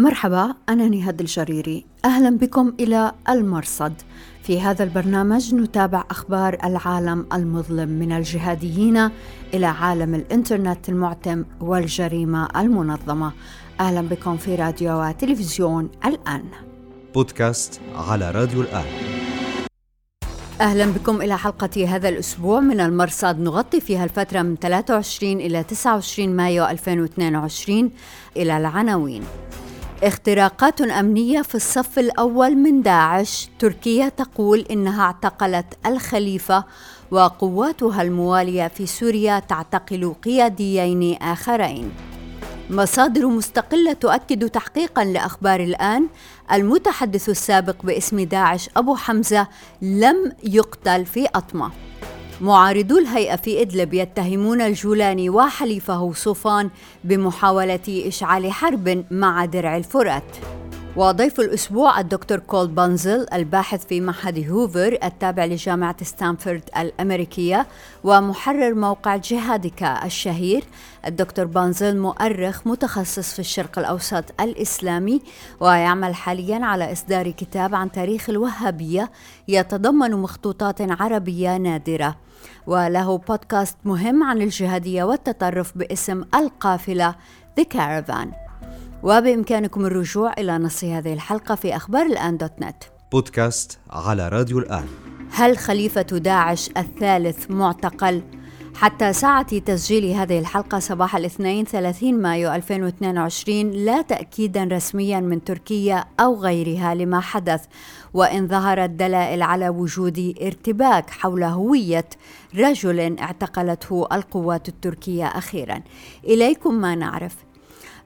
مرحبا أنا نهاد الجريري. أهلا بكم إلى المرصد. في هذا البرنامج نتابع أخبار العالم المظلم من الجهاديين إلى عالم الإنترنت المعتم والجريمة المنظمة. أهلا بكم في راديو وتلفزيون الآن. بودكاست على راديو الآن. أهلا بكم إلى حلقة هذا الأسبوع من المرصد. نغطي فيها الفترة من 23 إلى 29 مايو 2022 إلى العناوين. اختراقات أمنية في الصف الأول من داعش. تركيا تقول إنها اعتقلت الخليفة وقواتها الموالية في سوريا تعتقل قياديين آخرين. مصادر مستقلة تؤكد تحقيقا لأخبار الآن. المتحدث السابق باسم داعش أبو حمزة لم يقتل في أطمة. معارضو الهيئة في إدلب يتهمون الجولاني وحليفه صوفان بمحاولة إشعال حرب مع درع الفرات. وضيف الأسبوع الدكتور كول بانزل الباحث في معهد هوفر التابع لجامعة ستانفورد الأمريكية ومحرر موقع جهادك الشهير. الدكتور بانزل مؤرخ متخصص في الشرق الأوسط الإسلامي ويعمل حاليا على إصدار كتاب عن تاريخ الوهابية يتضمن مخطوطات عربية نادرة. وله بودكاست مهم عن الجهادية والتطرف باسم القافلة The Caravan. وبإمكانكم الرجوع إلى نص هذه الحلقة في أخبار الآن دوت نت. بودكاست على راديو الآن. هل خليفة داعش الثالث معتقل؟ حتى ساعة تسجيل هذه الحلقة صباح الاثنين 30 مايو 2022 لا تأكيدا رسميا من تركيا أو غيرها لما حدث. وإن ظهرت دلائل على وجود ارتباك حول هوية رجل اعتقلته القوات التركية أخيرا. إليكم ما نعرف.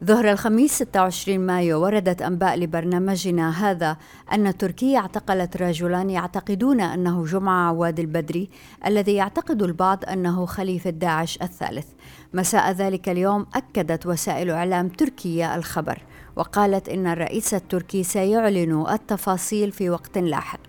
ظهر الخميس 26 مايو وردت أنباء لبرنامجنا هذا أن تركيا اعتقلت رجلان يعتقدون أنه جمعة عواد البدري الذي يعتقد البعض أنه خليفة داعش الثالث. مساء ذلك اليوم أكدت وسائل إعلام تركيا الخبر وقالت إن الرئيس التركي سيعلن التفاصيل في وقت لاحق.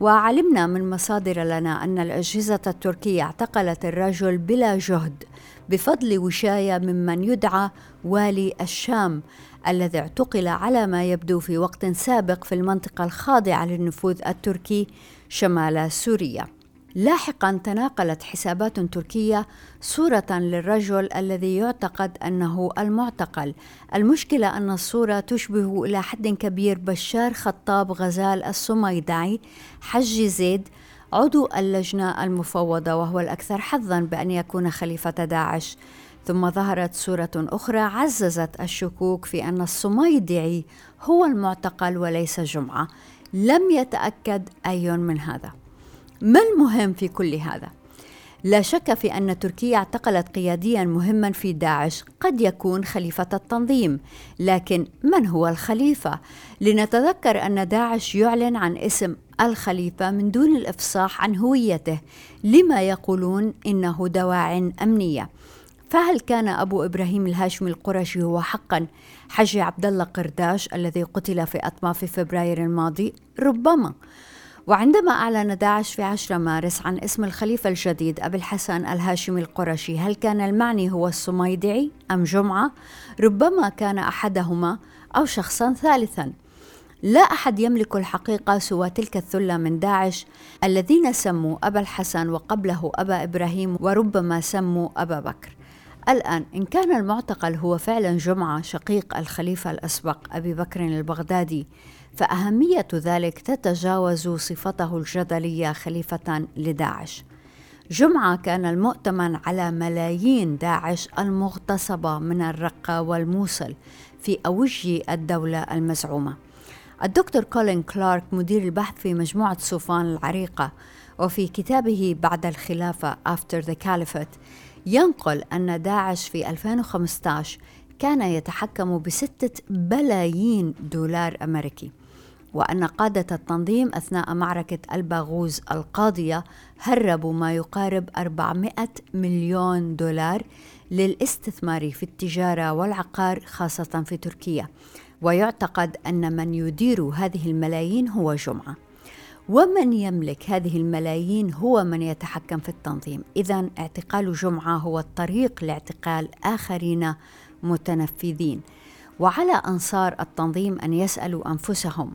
وعلمنا من مصادر لنا أن الأجهزة التركية اعتقلت الرجل بلا جهد بفضل وشاية ممن يدعى والي الشام الذي اعتقل على ما يبدو في وقت سابق في المنطقة الخاضعة للنفوذ التركي شمال سوريا. لاحقا تناقلت حسابات تركية صورة للرجل الذي يعتقد أنه المعتقل المشكلة أن الصورة تشبه إلى حد كبير بشار خطاب غزال الصميدعي حج زيد عضو اللجنة المفوضة وهو الأكثر حظا بأن يكون خليفة داعش ثم ظهرت صورة أخرى عززت الشكوك في أن الصميدعي هو المعتقل وليس جمعة. لم يتأكد أي من هذا. ما المهم في كل هذا؟ لا شك في أن تركيا اعتقلت قياديا مهما في داعش. قد يكون خليفة التنظيم. لكن من هو الخليفة؟ لنتذكر أن داعش يعلن عن اسم الخليفة من دون الإفصاح عن هويته. لما يقولون إنه دواع أمنية. فهل كان أبو إبراهيم الهاشمي القرشي هو حقا حجي عبد الله قرداش الذي قتل في أطماع في فبراير الماضي؟ ربما وعندما أعلن داعش في 10 مارس عن اسم الخليفة الجديد أبي الحسن الهاشمي القرشي هل كان المعني هو الصميدعي أم جمعة؟ ربما كان أحدهما أو شخصا ثالثا لا أحد يملك الحقيقة سوى تلك الثلة من داعش الذين سموا أبا الحسن وقبله أبا إبراهيم وربما سموا أبا بكر الآن إن كان المعتقل هو فعلا جمعة شقيق الخليفة الأسبق أبي بكر البغدادي فأهمية ذلك تتجاوز صفته الجدلية خليفة لداعش. جمعة كان المؤتمن على ملايين داعش المغتصبة من الرقة والموصل في أوج الدولة المزعومة. الدكتور كولين كلارك مدير البحث في مجموعة صوفان العريقة وفي كتابه بعد الخلافة After the Caliphate ينقل أن داعش في 2015 كان يتحكم بستة بلايين دولار أمريكي وأن قادة التنظيم أثناء معركة الباغوز القاضية هربوا ما يقارب 400 مليون دولار للاستثمار في التجارة والعقار خاصة في تركيا. ويعتقد أن من يدير هذه الملايين هو جمعة. ومن يملك هذه الملايين هو من يتحكم في التنظيم. إذا اعتقال جمعة هو الطريق لاعتقال آخرين متنفذين. وعلى أنصار التنظيم أن يسألوا أنفسهم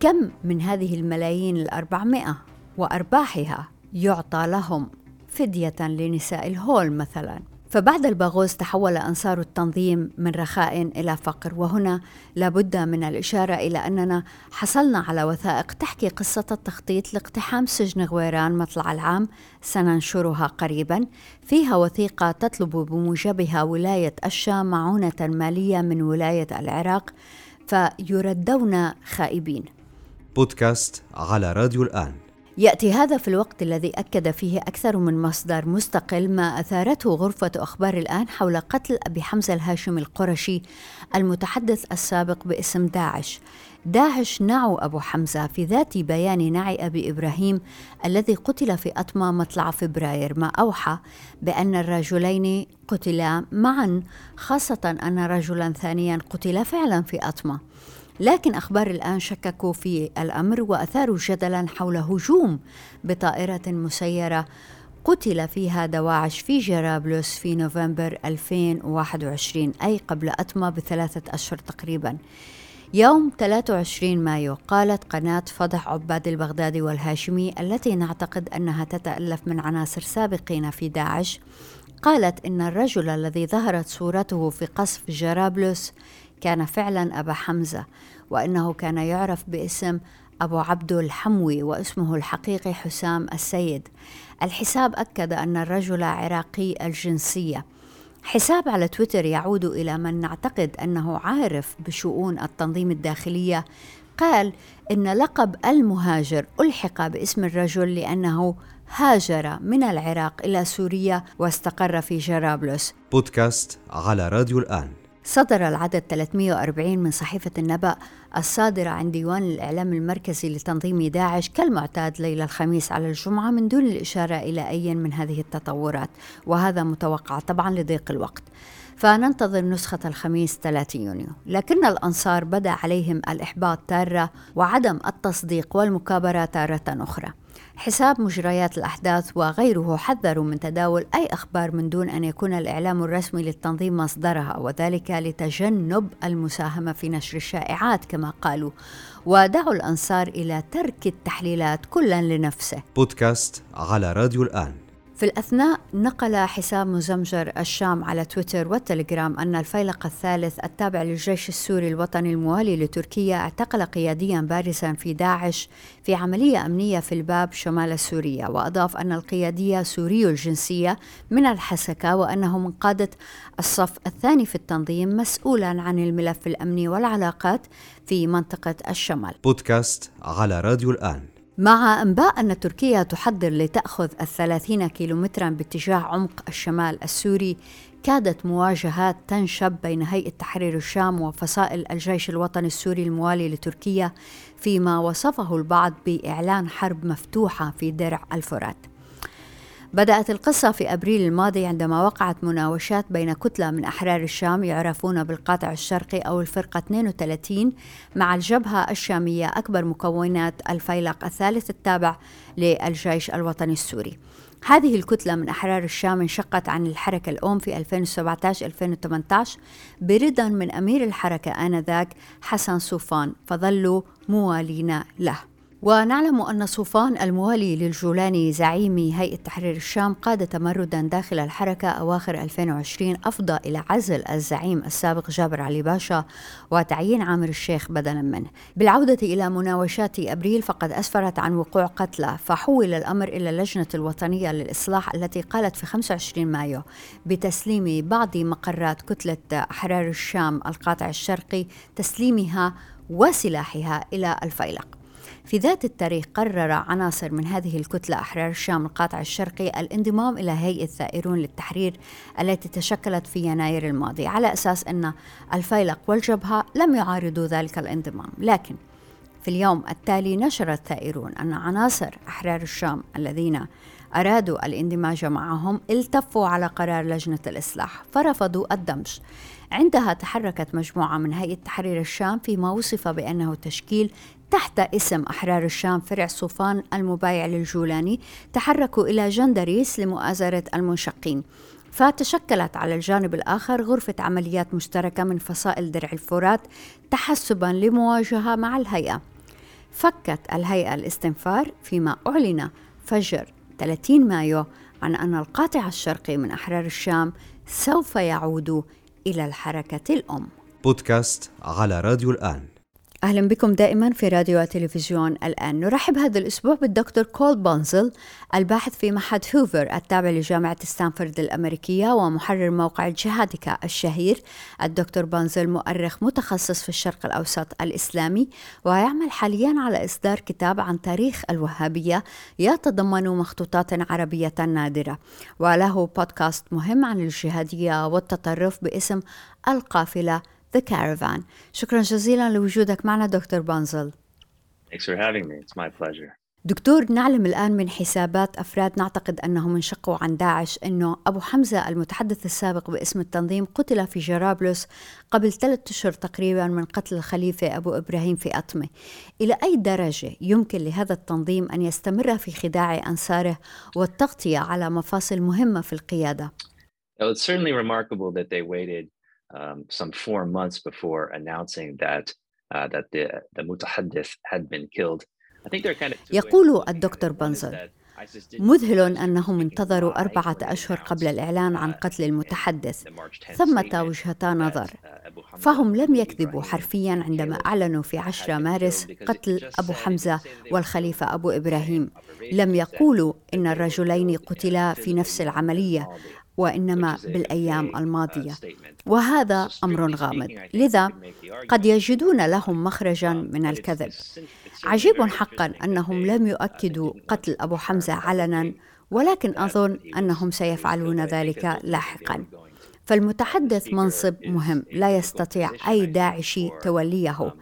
كم من هذه الملايين الأربعمائة وأرباحها يعطى لهم فدية لنساء الهول مثلاً؟ فبعد الباغوز تحول أنصار التنظيم من رخاء إلى فقر وهنا لابد من الإشارة إلى أننا حصلنا على وثائق تحكي قصة التخطيط لاقتحام سجن غويران مطلع العام سننشرها قريبا. فيها وثيقة تطلب بموجبها ولاية الشام معونة مالية من ولاية العراق فيردون خائبين. بودكاست على راديو الآن. يأتي هذا في الوقت الذي أكد فيه أكثر من مصدر مستقل ما أثارته غرفة أخبار الآن حول قتل أبي حمزة الهاشمي القرشي المتحدث السابق باسم داعش. داعش نعوا أبو حمزة في ذات بيان نعي أبي إبراهيم الذي قتل في اطمى مطلع فبراير ما أوحى بأن الرجلين قتلا معا خاصة أن رجلا ثانيا قتل فعلا في اطمى. لكن أخبار الآن شككوا في الأمر وأثاروا جدلا حول هجوم بطائرة مسيرة قتل فيها دواعش في جرابلس في نوفمبر 2021 أي قبل أطمة بثلاثة أشهر تقريبا. يوم 23 مايو قالت قناة فضح عباد البغدادي والهاشمي التي نعتقد أنها تتألف من عناصر سابقين في داعش قالت إن الرجل الذي ظهرت صورته في قصف جرابلس كان فعلا أبا حمزة وأنه كان يعرف باسم أبو عبدو الحموي واسمه الحقيقي حسام السيد. الحساب أكد أن الرجل عراقي الجنسية. حساب على تويتر يعود إلى من نعتقد أنه عارف بشؤون التنظيم الداخلية. قال إن لقب المهاجر ألحق باسم الرجل لأنه هاجر من العراق إلى سوريا واستقر في جرابلس. بودكاست على راديو الآن. صدر العدد 340 من صحيفة النبأ الصادرة عن ديوان الإعلام المركزي لتنظيم داعش كالمعتاد ليلة الخميس على الجمعة من دون الإشارة إلى أي من هذه التطورات وهذا متوقع طبعا لضيق الوقت. فننتظر نسخة الخميس 30 يونيو. لكن الأنصار بدأ عليهم الإحباط تارة وعدم التصديق والمكابرة تارة أخرى. حساب مجريات الأحداث وغيره حذروا من تداول أي أخبار من دون أن يكون الإعلام الرسمي للتنظيم مصدرها وذلك لتجنب المساهمة في نشر الشائعات كما قالوا. ودعوا الأنصار إلى ترك التحليلات كلا لنفسه. بودكاست على راديو الآن. في الأثناء نقل حساب مزمجر الشام على تويتر والتليجرام أن الفيلق الثالث التابع للجيش السوري الوطني الموالي لتركيا اعتقل قياديا بارزا في داعش في عملية أمنية في الباب شمال سوريا وأضاف أن القيادية سوري الجنسية من الحسكة وأنه من قادة الصف الثاني في التنظيم مسؤولا عن الملف الأمني والعلاقات في منطقة الشمال. بودكاست على راديو الآن. مع أنباء أن تركيا تحضر لتأخذ الثلاثين كيلومترا باتجاه عمق الشمال السوري كادت مواجهات تنشب بين هيئة تحرير الشام وفصائل الجيش الوطني السوري الموالي لتركيا فيما وصفه البعض بإعلان حرب مفتوحة في درع الفرات. بدأت القصة في أبريل الماضي عندما وقعت مناوشات بين كتلة من أحرار الشام يعرفون بالقاطع الشرقي أو الفرقة 32 مع الجبهة الشامية أكبر مكونات الفيلق الثالث التابع للجيش الوطني السوري. هذه الكتلة من أحرار الشام انشقت عن الحركة الأم في 2017-2018 برضا من أمير الحركة آنذاك حسن صوفان فظلوا موالين له. ونعلم أن صوفان الموالي للجولاني زعيم هيئة تحرير الشام قاد تمردا داخل الحركة أواخر 2020 أفضى إلى عزل الزعيم السابق جابر علي باشا وتعيين عامر الشيخ بدلا منه. بالعودة إلى مناوشات أبريل فقد أسفرت عن وقوع قتلى فحول الأمر إلى اللجنة الوطنية للإصلاح التي قالت في 25 مايو بتسليم بعض مقرات كتلة أحرار الشام القاطع الشرقي تسليمها وسلاحها إلى الفيلق. في ذات التاريخ قرر عناصر من هذه الكتلة أحرار الشام القاطع الشرقي الانضمام إلى هيئة ثائرون للتحرير التي تشكلت في يناير الماضي على أساس أن الفيلق والجبهة لم يعارضوا ذلك الانضمام. لكن في اليوم التالي نشر الثائرون أن عناصر أحرار الشام الذين أرادوا الاندماج معهم التفوا على قرار لجنة الإصلاح فرفضوا الدمج. عندها تحركت مجموعة من هيئة تحرير الشام فيما وصف بأنه تشكيل تحت اسم أحرار الشام فرع صوفان المبايع للجولاني تحركوا إلى جندريس لمؤازرة المنشقين. فتشكلت على الجانب الآخر غرفة عمليات مشتركة من فصائل درع الفرات تحسبا لمواجهة مع الهيئة. فكت الهيئة الاستنفار فيما أعلن فجر 30 مايو عن أن القاطع الشرقي من أحرار الشام سوف يعود إلى الحركة الأم. بودكاست على راديو الآن. أهلا بكم دائما في راديو وتلفزيون الآن. نرحب هذا الأسبوع بالدكتور كول بونزل الباحث في معهد هوفر التابع لجامعة ستانفورد الأمريكية ومحرر موقع الجهادكا الشهير. الدكتور بونزل مؤرخ متخصص في الشرق الأوسط الإسلامي ويعمل حاليا على إصدار كتاب عن تاريخ الوهابية يتضمن مخطوطات عربية نادرة. وله بودكاست مهم عن الجهادية والتطرف باسم القافلة The Caravan شكرا جزيلا لوجودك معنا دكتور بانزل Thanks for having me. It's my pleasure. دكتور نعلم الآن من حسابات أفراد نعتقد أنهم انشقوا عن داعش أنه أبو حمزة المتحدث السابق باسم التنظيم قتل في جرابلس قبل ثلاثة أشهر تقريبا من قتل الخليفة أبو إبراهيم في أطمة إلى أي درجة يمكن لهذا التنظيم أن يستمر في خداع أنصاره والتغطية على مفاصل مهمة في القيادة Well, it's certainly remarkable that they waited um, some four months before announcing that uh, that the the mutahaddith had been killed. I think they're kind of. يقول الدكتور بنزل مذهل أنهم انتظروا أربعة أشهر قبل الإعلان عن قتل المتحدث ثمة وجهتا نظر فهم لم يكذبوا حرفيا عندما أعلنوا في 10 مارس قتل أبو حمزة والخليفة أبو إبراهيم لم يقولوا إن الرجلين قتلا في نفس العملية وإنما بالأيام الماضية. وهذا أمر غامض. لذا قد يجدون لهم مخرجا من الكذب. عجيب حقا أنهم لم يؤكدوا قتل أبو حمزة علنا ولكن أظن أنهم سيفعلون ذلك لاحقا. فالمتحدث منصب مهم. لا يستطيع أي داعشي توليه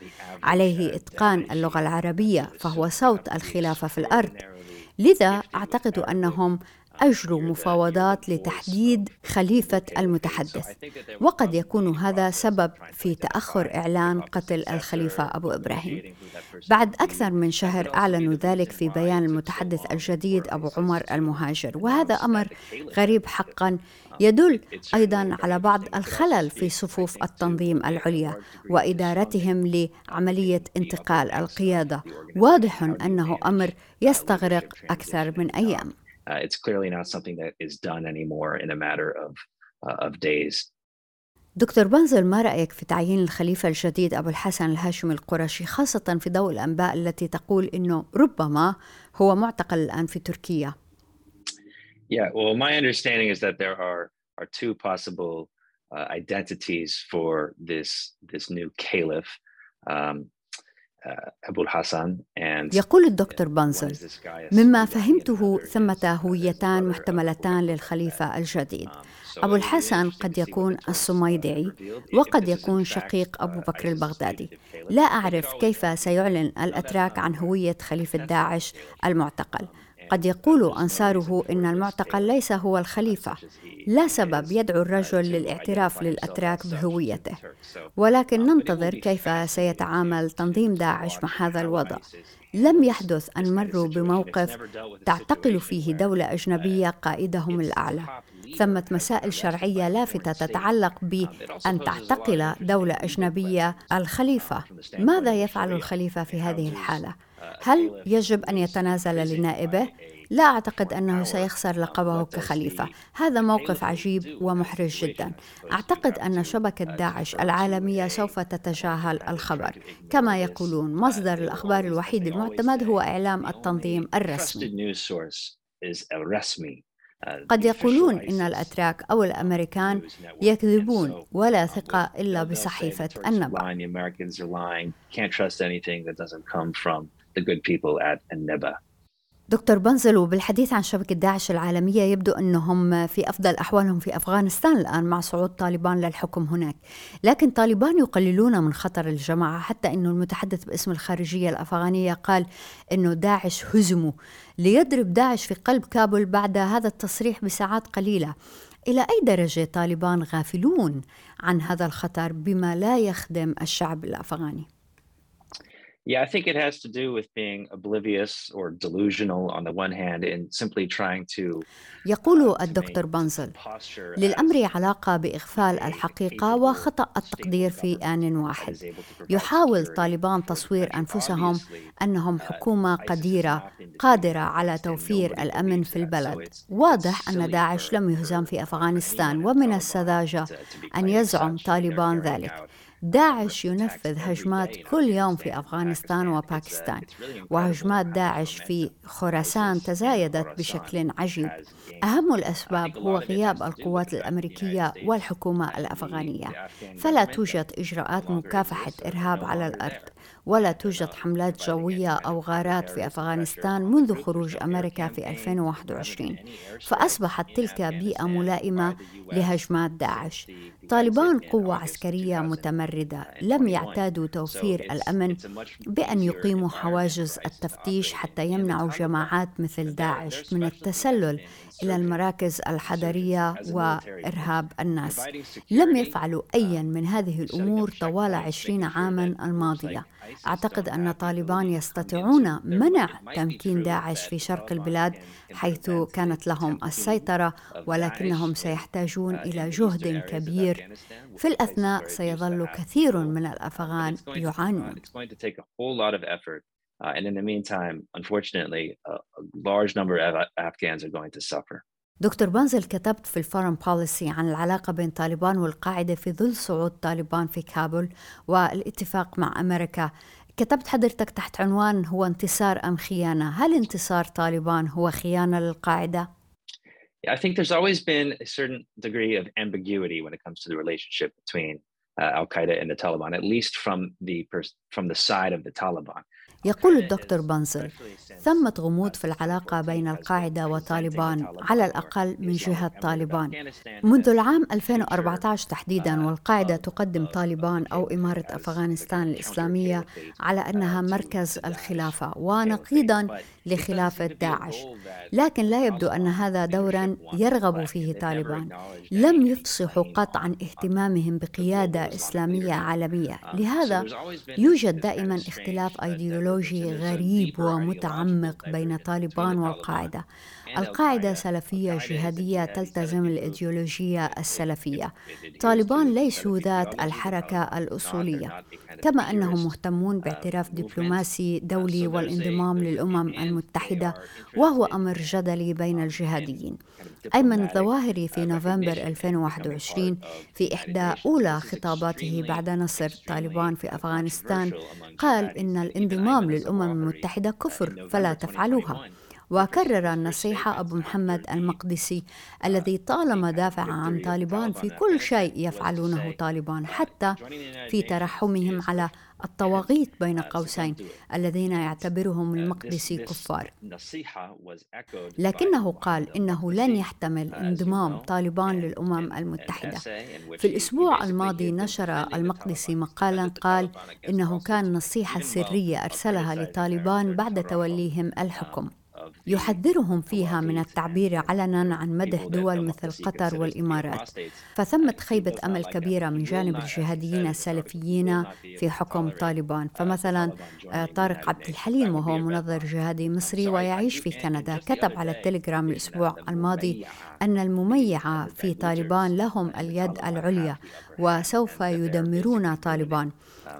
عليه إتقان اللغة العربية فهو صوت الخلافة في الأرض. لذا أعتقد أنهم أجروا مفاوضات لتحديد خليفة المتحدث. وقد يكون هذا سبب في تأخر إعلان قتل الخليفة أبو إبراهيم. بعد أكثر من شهر أعلنوا ذلك في بيان المتحدث الجديد أبو عمر المهاجر. وهذا أمر غريب حقا. يدل أيضا على بعض الخلل في صفوف التنظيم العليا وإدارتهم لعملية انتقال القيادة. واضح أنه أمر يستغرق أكثر من أيام. Uh, it's clearly not something that is done anymore in a matter of uh, of days. دكتور بنزل ما رأيك في تعيين الخليفة الجديد أبو الحسن الهاشمي القرشي خاصة في ضوء الأنباء التي تقول أنه ربما هو معتقل الآن في تركيا Yeah, well, my understanding is that there are are two possible uh, identities for this this new caliph, um, يقول الدكتور بنزل مما فهمته ثمة هويتان محتملتان للخليفة الجديد أبو الحسن قد يكون السميدعي وقد يكون شقيق أبو بكر البغدادي لا أعرف كيف سيعلن الأتراك عن هوية خليفة داعش المعتقل قد يقول أنصاره إن المعتقل ليس هو الخليفة. لا سبب يدعو الرجل للاعتراف للأتراك بهويته. ولكن ننتظر كيف سيتعامل تنظيم داعش مع هذا الوضع. لم يحدث أن مروا بموقف تعتقل فيه دولة أجنبية قائدهم الأعلى ثمة مسائل شرعية لافتة تتعلق بأن تعتقل دولة أجنبية الخليفة ماذا يفعل الخليفة في هذه الحالة؟ هل يجب أن يتنازل لنائبه؟ لا أعتقد أنه سيخسر لقبه كخليفة. هذا موقف عجيب ومحرج جدا. أعتقد أن شبكة داعش العالمية سوف تتجاهل الخبر. كما يقولون مصدر الأخبار الوحيد المعتمد هو إعلام التنظيم الرسمي. قد يقولون إن الأتراك أو الأمريكان يكذبون ولا ثقة إلا بصحيفة النبأ. دكتور بنزل وبالحديث عن شبكة داعش العالمية يبدو أنهم في أفضل أحوالهم في أفغانستان الآن مع صعود طالبان للحكم هناك. لكن طالبان يقللون من خطر الجماعة حتى أنه المتحدث باسم الخارجية الأفغانية قال أنه داعش هزموا. ليضرب داعش في قلب كابول بعد هذا التصريح بساعات قليلة. إلى أي درجة طالبان غافلون عن هذا الخطر بما لا يخدم الشعب الأفغاني؟ Yeah, I think it has to do with being oblivious or delusional on the one hand and simply trying to يقول الدكتور بانزل للأمر علاقة بإغفال الحقيقة وخطأ التقدير في آن واحد. يحاول طالبان تصوير أنفسهم أنهم حكومة قديرة قادرة على توفير الأمن في البلد. واضح أن داعش لم يهزم في أفغانستان ومن السذاجة أن يزعم طالبان ذلك. داعش ينفذ هجمات كل يوم في أفغانستان وباكستان وهجمات داعش في خراسان تزايدت بشكل عجيب. أهم الأسباب هو غياب القوات الأمريكية والحكومة الأفغانية. فلا توجد إجراءات مكافحة إرهاب على الأرض ولا توجد حملات جوية أو غارات في أفغانستان منذ خروج أمريكا في 2021 فأصبحت تلك بيئة ملائمة لهجمات داعش. طالبان قوة عسكرية متمردة لم يعتادوا توفير الأمن بأن يقيموا حواجز التفتيش حتى يمنعوا جماعات مثل داعش من التسلل. إلى المراكز الحضرية وإرهاب الناس. لم يفعلوا أيا من هذه الأمور طوال عشرين عاما الماضية. أعتقد أن طالبان يستطيعون منع تمكين داعش في شرق البلاد حيث كانت لهم السيطرة ولكنهم سيحتاجون إلى جهد كبير. في الأثناء سيظل كثير من الأفغان يعانون. Uh, and in the meantime, unfortunately, a, a large number of Afghans are going to suffer. دكتور بانزل كتبت في الفورن بوليسي عن العلاقة بين طالبان والقاعدة في ظل صعود طالبان في كابول والاتفاق مع أمريكا كتبت حضرتك تحت عنوان هو انتصار أم خيانة هل انتصار طالبان هو خيانة للقاعدة؟ I think there's always been a certain degree of ambiguity when it comes to the relationship between uh, Al Qaeda and the Taliban, at least from the from the side of the Taliban. يقول الدكتور بانزل ثمة غموض في العلاقة بين القاعدة وطالبان على الأقل من جهة طالبان. منذ العام 2014 تحديدا والقاعدة تقدم طالبان أو إمارة أفغانستان الإسلامية على أنها مركز الخلافة. ونقيضا لخلافة داعش لكن لا يبدو أن هذا دورا يرغب فيه طالبان. لم يفصحوا قط عن اهتمامهم بقيادة إسلامية عالمية. لهذا يوجد دائما اختلاف أيديولوجي غريب ومتعمق بين طالبان والقاعدة. القاعدة سلفية جهادية تلتزم الإيديولوجية السلفية. طالبان ليسوا ذات الحركة الأصولية. كما أنهم مهتمون باعتراف دبلوماسي دولي والانضمام للأمم المتحدة وهو أمر جدلي بين الجهاديين. أيمن الظواهري في نوفمبر 2021 في إحدى أولى خطاباته بعد نصر طالبان في أفغانستان. قال إن الانضمام للأمم المتحدة كفر فلا تفعلوها. وكرر النصيحة أبو محمد المقدسي الذي طالما دافع عن طالبان في كل شيء يفعلونه طالبان حتى في ترحمهم على الطواغيت بين قوسين الذين يعتبرهم المقدسي كفار. لكنه قال إنه لن يحتمل انضمام طالبان للأمم المتحدة. في الأسبوع الماضي نشر المقدسي مقالا قال إنه كان نصيحة سرية أرسلها لطالبان بعد توليهم الحكم. يحذرهم فيها من التعبير علنا عن مدح دول مثل قطر والإمارات. فثمت خيبة أمل كبيرة من جانب الجهاديين السلفيين في حكم طالبان. فمثلا آه، طارق عبد الحليم وهو منظر جهادي مصري ويعيش في كندا كتب على التليجرام الأسبوع الماضي أن المميعه في طالبان لهم اليد العليا وسوف يدمرون طالبان.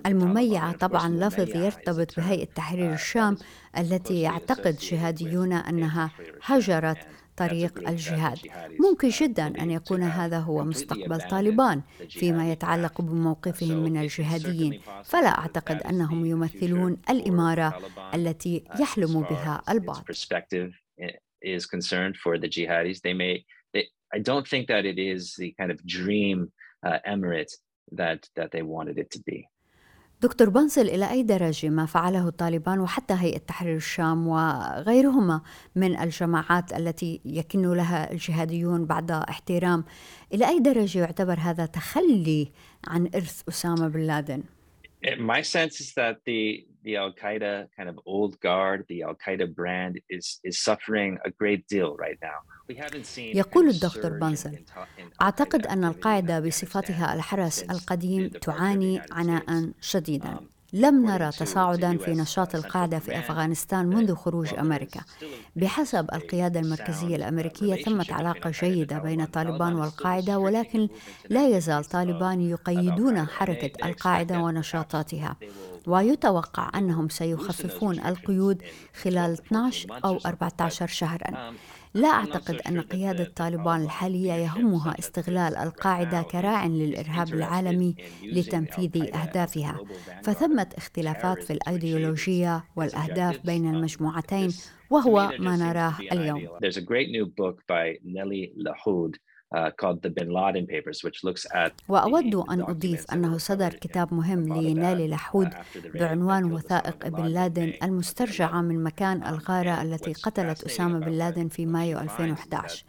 المميعة طبعا لفظ يرتبط بهيئة تحرير الشام التي يعتقد جهاديون أنها هجرت طريق الجهاد. ممكن جدا أن يكون هذا هو مستقبل طالبان فيما يتعلق بموقفهم من الجهاديين. فلا أعتقد أنهم يمثلون الإمارة التي يحلم بها البعض. is concerned for the jihadis. They may they, i don't think that it is the kind of dream uh, emirate that that they wanted it to be. دكتور بنصل إلى أي درجة ما فعله الطالبان وحتى هيئة تحرير الشام وغيرهما من الجماعات التي يكن لها الجهاديون بعد احترام إلى أي درجة يعتبر هذا تخلي عن إرث أسامة بن لادن؟ My sense is that the the Al Qaeda kind of old guard, the Al Qaeda brand is is suffering a great deal right now. يقول الدكتور بانزل أعتقد أن القاعدة بصفتها الحرس القديم تعاني عناء شديدا. لم نرى تصاعدا في نشاط القاعدة في أفغانستان منذ خروج أمريكا. بحسب القيادة المركزية الأمريكية ثمة علاقة جيدة بين طالبان والقاعدة ولكن لا يزال طالبان يقيدون حركة القاعدة ونشاطاتها. ويتوقع أنهم سيخففون القيود خلال 12 أو 14 شهرا. لا أعتقد أن قيادة طالبان الحالية يهمها استغلال القاعدة كراع للإرهاب العالمي لتنفيذ أهدافها. فثمة اختلافات في الأيديولوجية والأهداف بين المجموعتين وهو ما نراه اليوم. Uh, called the Bin Laden Papers, which looks at وأود أن أضيف أنه صدر كتاب مهم لنالي لحود بعنوان وثائق بن لادن المسترجعة من مكان الغارة التي قتلت أسامة بن لادن في مايو 2011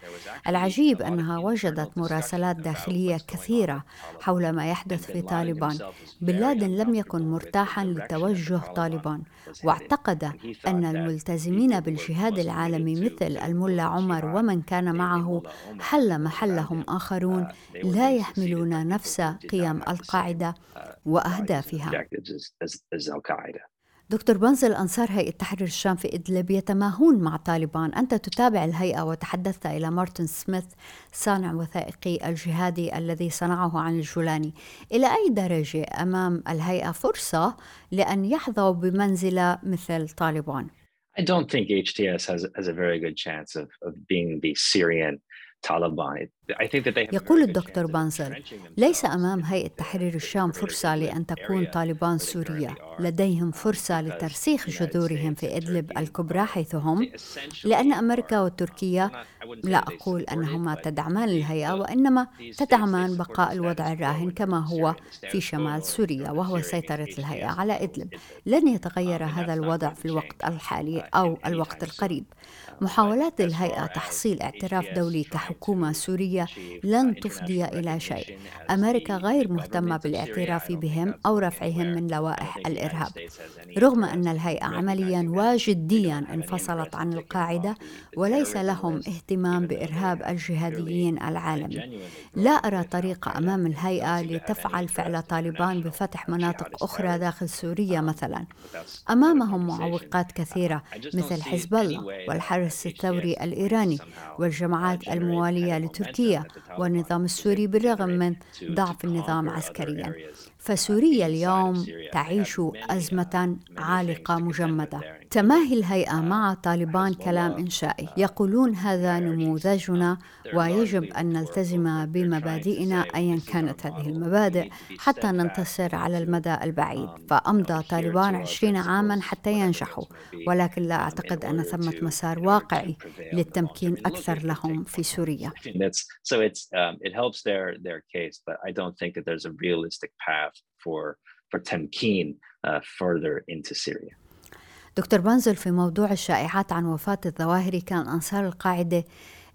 العجيب أنها وجدت مراسلات داخلية كثيرة حول ما يحدث في طالبان. بن لادن لم يكن مرتاحا لتوجه طالبان. واعتقد أن الملتزمين بالجهاد العالمي مثل الملا عمر ومن كان معه حل محلهم آخرون لا يحملون نفس قيم القاعدة وأهدافها. دكتور بنزل أنصار هيئة تحرير الشام في إدلب يتماهون مع طالبان أنت تتابع الهيئة وتحدثت إلى مارتن سميث صانع وثائقي الجهادي الذي صنعه عن الجولاني. إلى أي درجة أمام الهيئة فرصة لأن يحظوا بمنزلة مثل طالبان؟ I don't think HTS has, has a very good chance of, of being the Syrian يقول الدكتور بانزر ليس أمام هيئة تحرير الشام فرصة لأن تكون طالبان سوريا لديهم فرصة لترسيخ جذورهم في إدلب الكبرى حيث هم لأن أمريكا وتركيا لا أقول أنهما تدعمان الهيئة وإنما تدعمان بقاء الوضع الراهن كما هو في شمال سوريا وهو سيطرة الهيئة على إدلب. لن يتغير هذا الوضع في الوقت الحالي أو الوقت القريب. محاولات الهيئة تحصيل اعتراف دولي كحكومة سورية لن تفضي إلى شيء. أمريكا غير مهتمة بالإعتراف بهم أو رفعهم من لوائح الإرهاب. رغم أن الهيئة عمليا وجديا انفصلت عن القاعدة وليس لهم اهتمام بإرهاب الجهاديين العالمي لا أرى طريقة أمام الهيئة لتفعل فعل طالبان بفتح مناطق أخرى داخل سوريا مثلا. أمامهم معوقات كثيرة مثل حزب الله والحرس الحرس الثوري الإيراني والجماعات الموالية لتركيا والنظام السوري بالرغم من ضعف النظام عسكريا. فسوريا اليوم تعيش أزمة عالقة مجمدة. تماهي الهيئة مع طالبان كلام إنشائي. يقولون هذا نموذجنا ويجب أن نلتزم بمبادئنا أيا كانت هذه المبادئ حتى ننتصر على المدى البعيد. فأمضى طالبان عشرين عاما حتى ينجحوا ولكن لا أعتقد أن ثمة مسار واقعي للتمكين أكثر لهم في سوريا. Path for, for تمكين uh, further into Syria. دكتور بانزل في موضوع الشائعات عن وفاة الظواهري كان أنصار القاعدة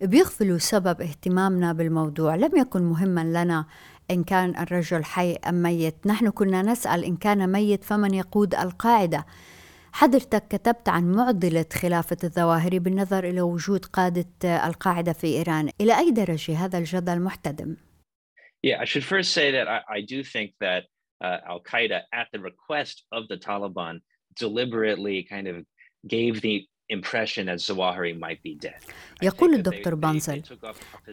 بيغفلوا سبب اهتمامنا بالموضوع لم يكن مهما لنا إن كان الرجل حي أم ميت نحن كنا نسأل إن كان ميت فمن يقود القاعدة حضرتك كتبت عن معضلة خلافة الظواهري بالنظر إلى وجود قادة القاعدة في إيران إلى أي درجة هذا الجدل محتدم؟ Yeah, I should first say that I, I do think that uh, Al Qaeda, at the request of the Taliban, deliberately kind of gave the impression that Zawahiri might be dead. يقول الدكتور بانزل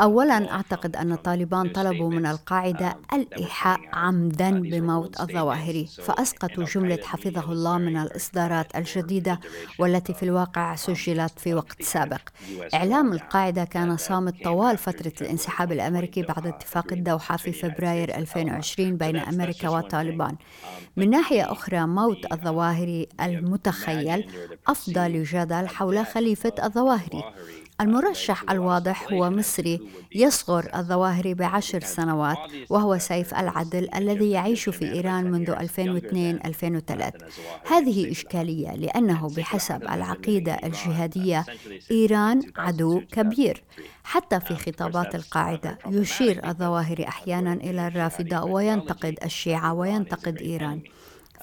أولا أعتقد أن الطالبان طلبوا من القاعدة الإيحاء عمدا بموت الظواهري فأسقطوا جملة حفظه الله من الإصدارات الجديدة والتي في الواقع سجلت في وقت سابق. إعلام القاعدة كان صامت طوال فترة الانسحاب الأمريكي بعد اتفاق الدوحة في فبراير 2020 بين أمريكا والطالبان من ناحية أخرى موت الظواهري المتخيل أفضى لجدل حول خليفة الظواهري. المرشح الواضح هو مصري يصغر الظواهري بعشر سنوات وهو سيف العدل الذي يعيش في إيران منذ 2002-2003 هذه إشكالية لأنه بحسب العقيدة الجهادية إيران عدو كبير. حتى في خطابات القاعدة يشير الظواهري أحيانا إلى الرافضة وينتقد الشيعة وينتقد إيران.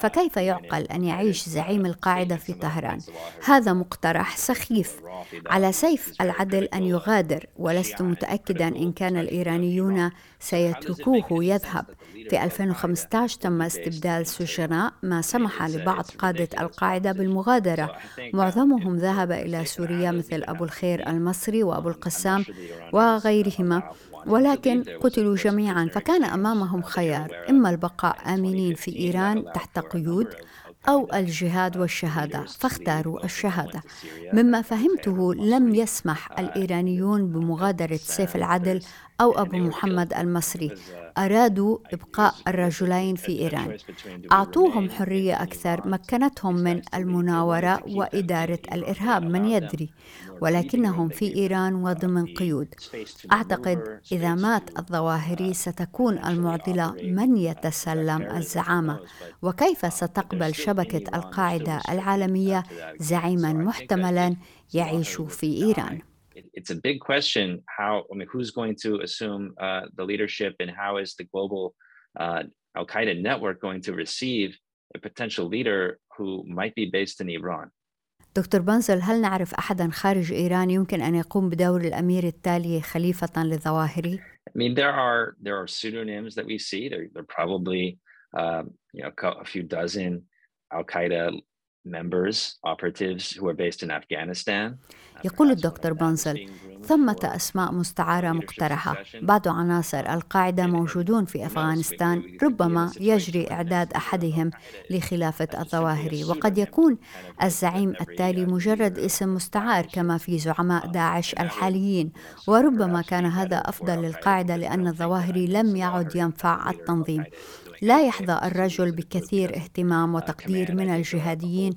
فكيف يعقل أن يعيش زعيم القاعدة في طهران؟ هذا مقترح سخيف على سيف العدل أن يغادر ولست متاكدا إن كان الإيرانيون سيتركوه يذهب. في 2015 تم استبدال سجناء ما سمح لبعض قادة القاعدة بالمغادرة. معظمهم ذهب إلى سوريا مثل أبو الخير المصري وأبو القسام وغيرهما ولكن قتلوا جميعا فكان أمامهم خيار إما البقاء آمنين في إيران تحت قيود أو الجهاد والشهادة فاختاروا الشهادة. مما فهمته لم يسمح الإيرانيون بمغادرة سيف العدل أو أبو محمد المصري. أرادوا إبقاء الرجلين في إيران. أعطوهم حرية أكثر مكنتهم من المناورة وإدارة الإرهاب من يدري. ولكنهم في إيران وضمن قيود أعتقد إذا مات الظواهري ستكون المعضلة من يتسلم الزعامة. وكيف ستقبل شبكة القاعدة العالمية زعيما محتملا يعيش في إيران؟ it's a big question how I mean who's going to assume uh, the leadership and how is the global uh, Al Qaeda network going to receive a potential leader who might be based in Iran دكتور بنزل هل نعرف أحدا خارج إيران يمكن أن يقوم بدور الأمير التالي خليفة للظواهري؟ I mean, there are there are pseudonyms that we see. There, there are probably um, you know a few dozen Al Qaeda members, operatives who are based in Afghanistan. يقول الدكتور بانسل ثمة أسماء مستعارة مقترحة. بعض عناصر القاعدة موجودون في أفغانستان ربما يجري إعداد أحدهم لخلافة الظواهري وقد يكون الزعيم التالي مجرد اسم مستعار كما في زعماء داعش الحاليين. وربما كان هذا أفضل للقاعدة لأن الظواهري لم يعد ينفع التنظيم. لا يحظى الرجل بكثير اهتمام وتقدير من الجهاديين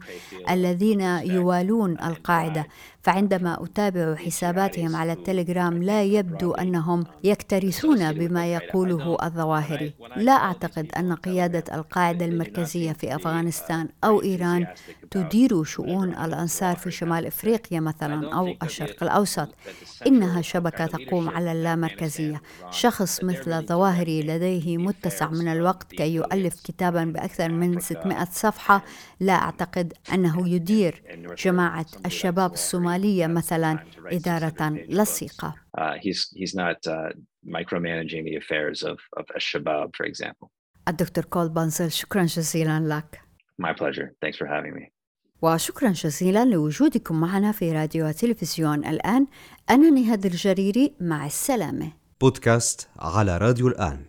الذين يوالون القاعدة. فعندما أتابع حساباتهم على التليجرام لا يبدو أنهم يكترثون بما يقوله الظواهري. لا أعتقد أن قيادة القاعدة المركزية في أفغانستان أو إيران تدير شؤون الأنصار في شمال إفريقيا مثلا أو الشرق الأوسط. إنها شبكة تقوم على اللامركزية. شخص مثل الظواهري لديه متسع من الوقت كي يؤلف كتابا بأكثر من 600 صفحة. لا أعتقد أنه يدير جماعة الشباب الصوماليه مثلا إدارة لصيقة Uh, he's he's not uh, micromanaging the affairs of of Al-Shabaab, for example. الدكتور كول بانزل شكرا جزيلا لك. My pleasure. Thanks for having me. وشكرا جزيلا لوجودكم معنا في راديو وتلفزيون الآن أنا نهاد الجريري مع السلامة بودكاست على راديو الآن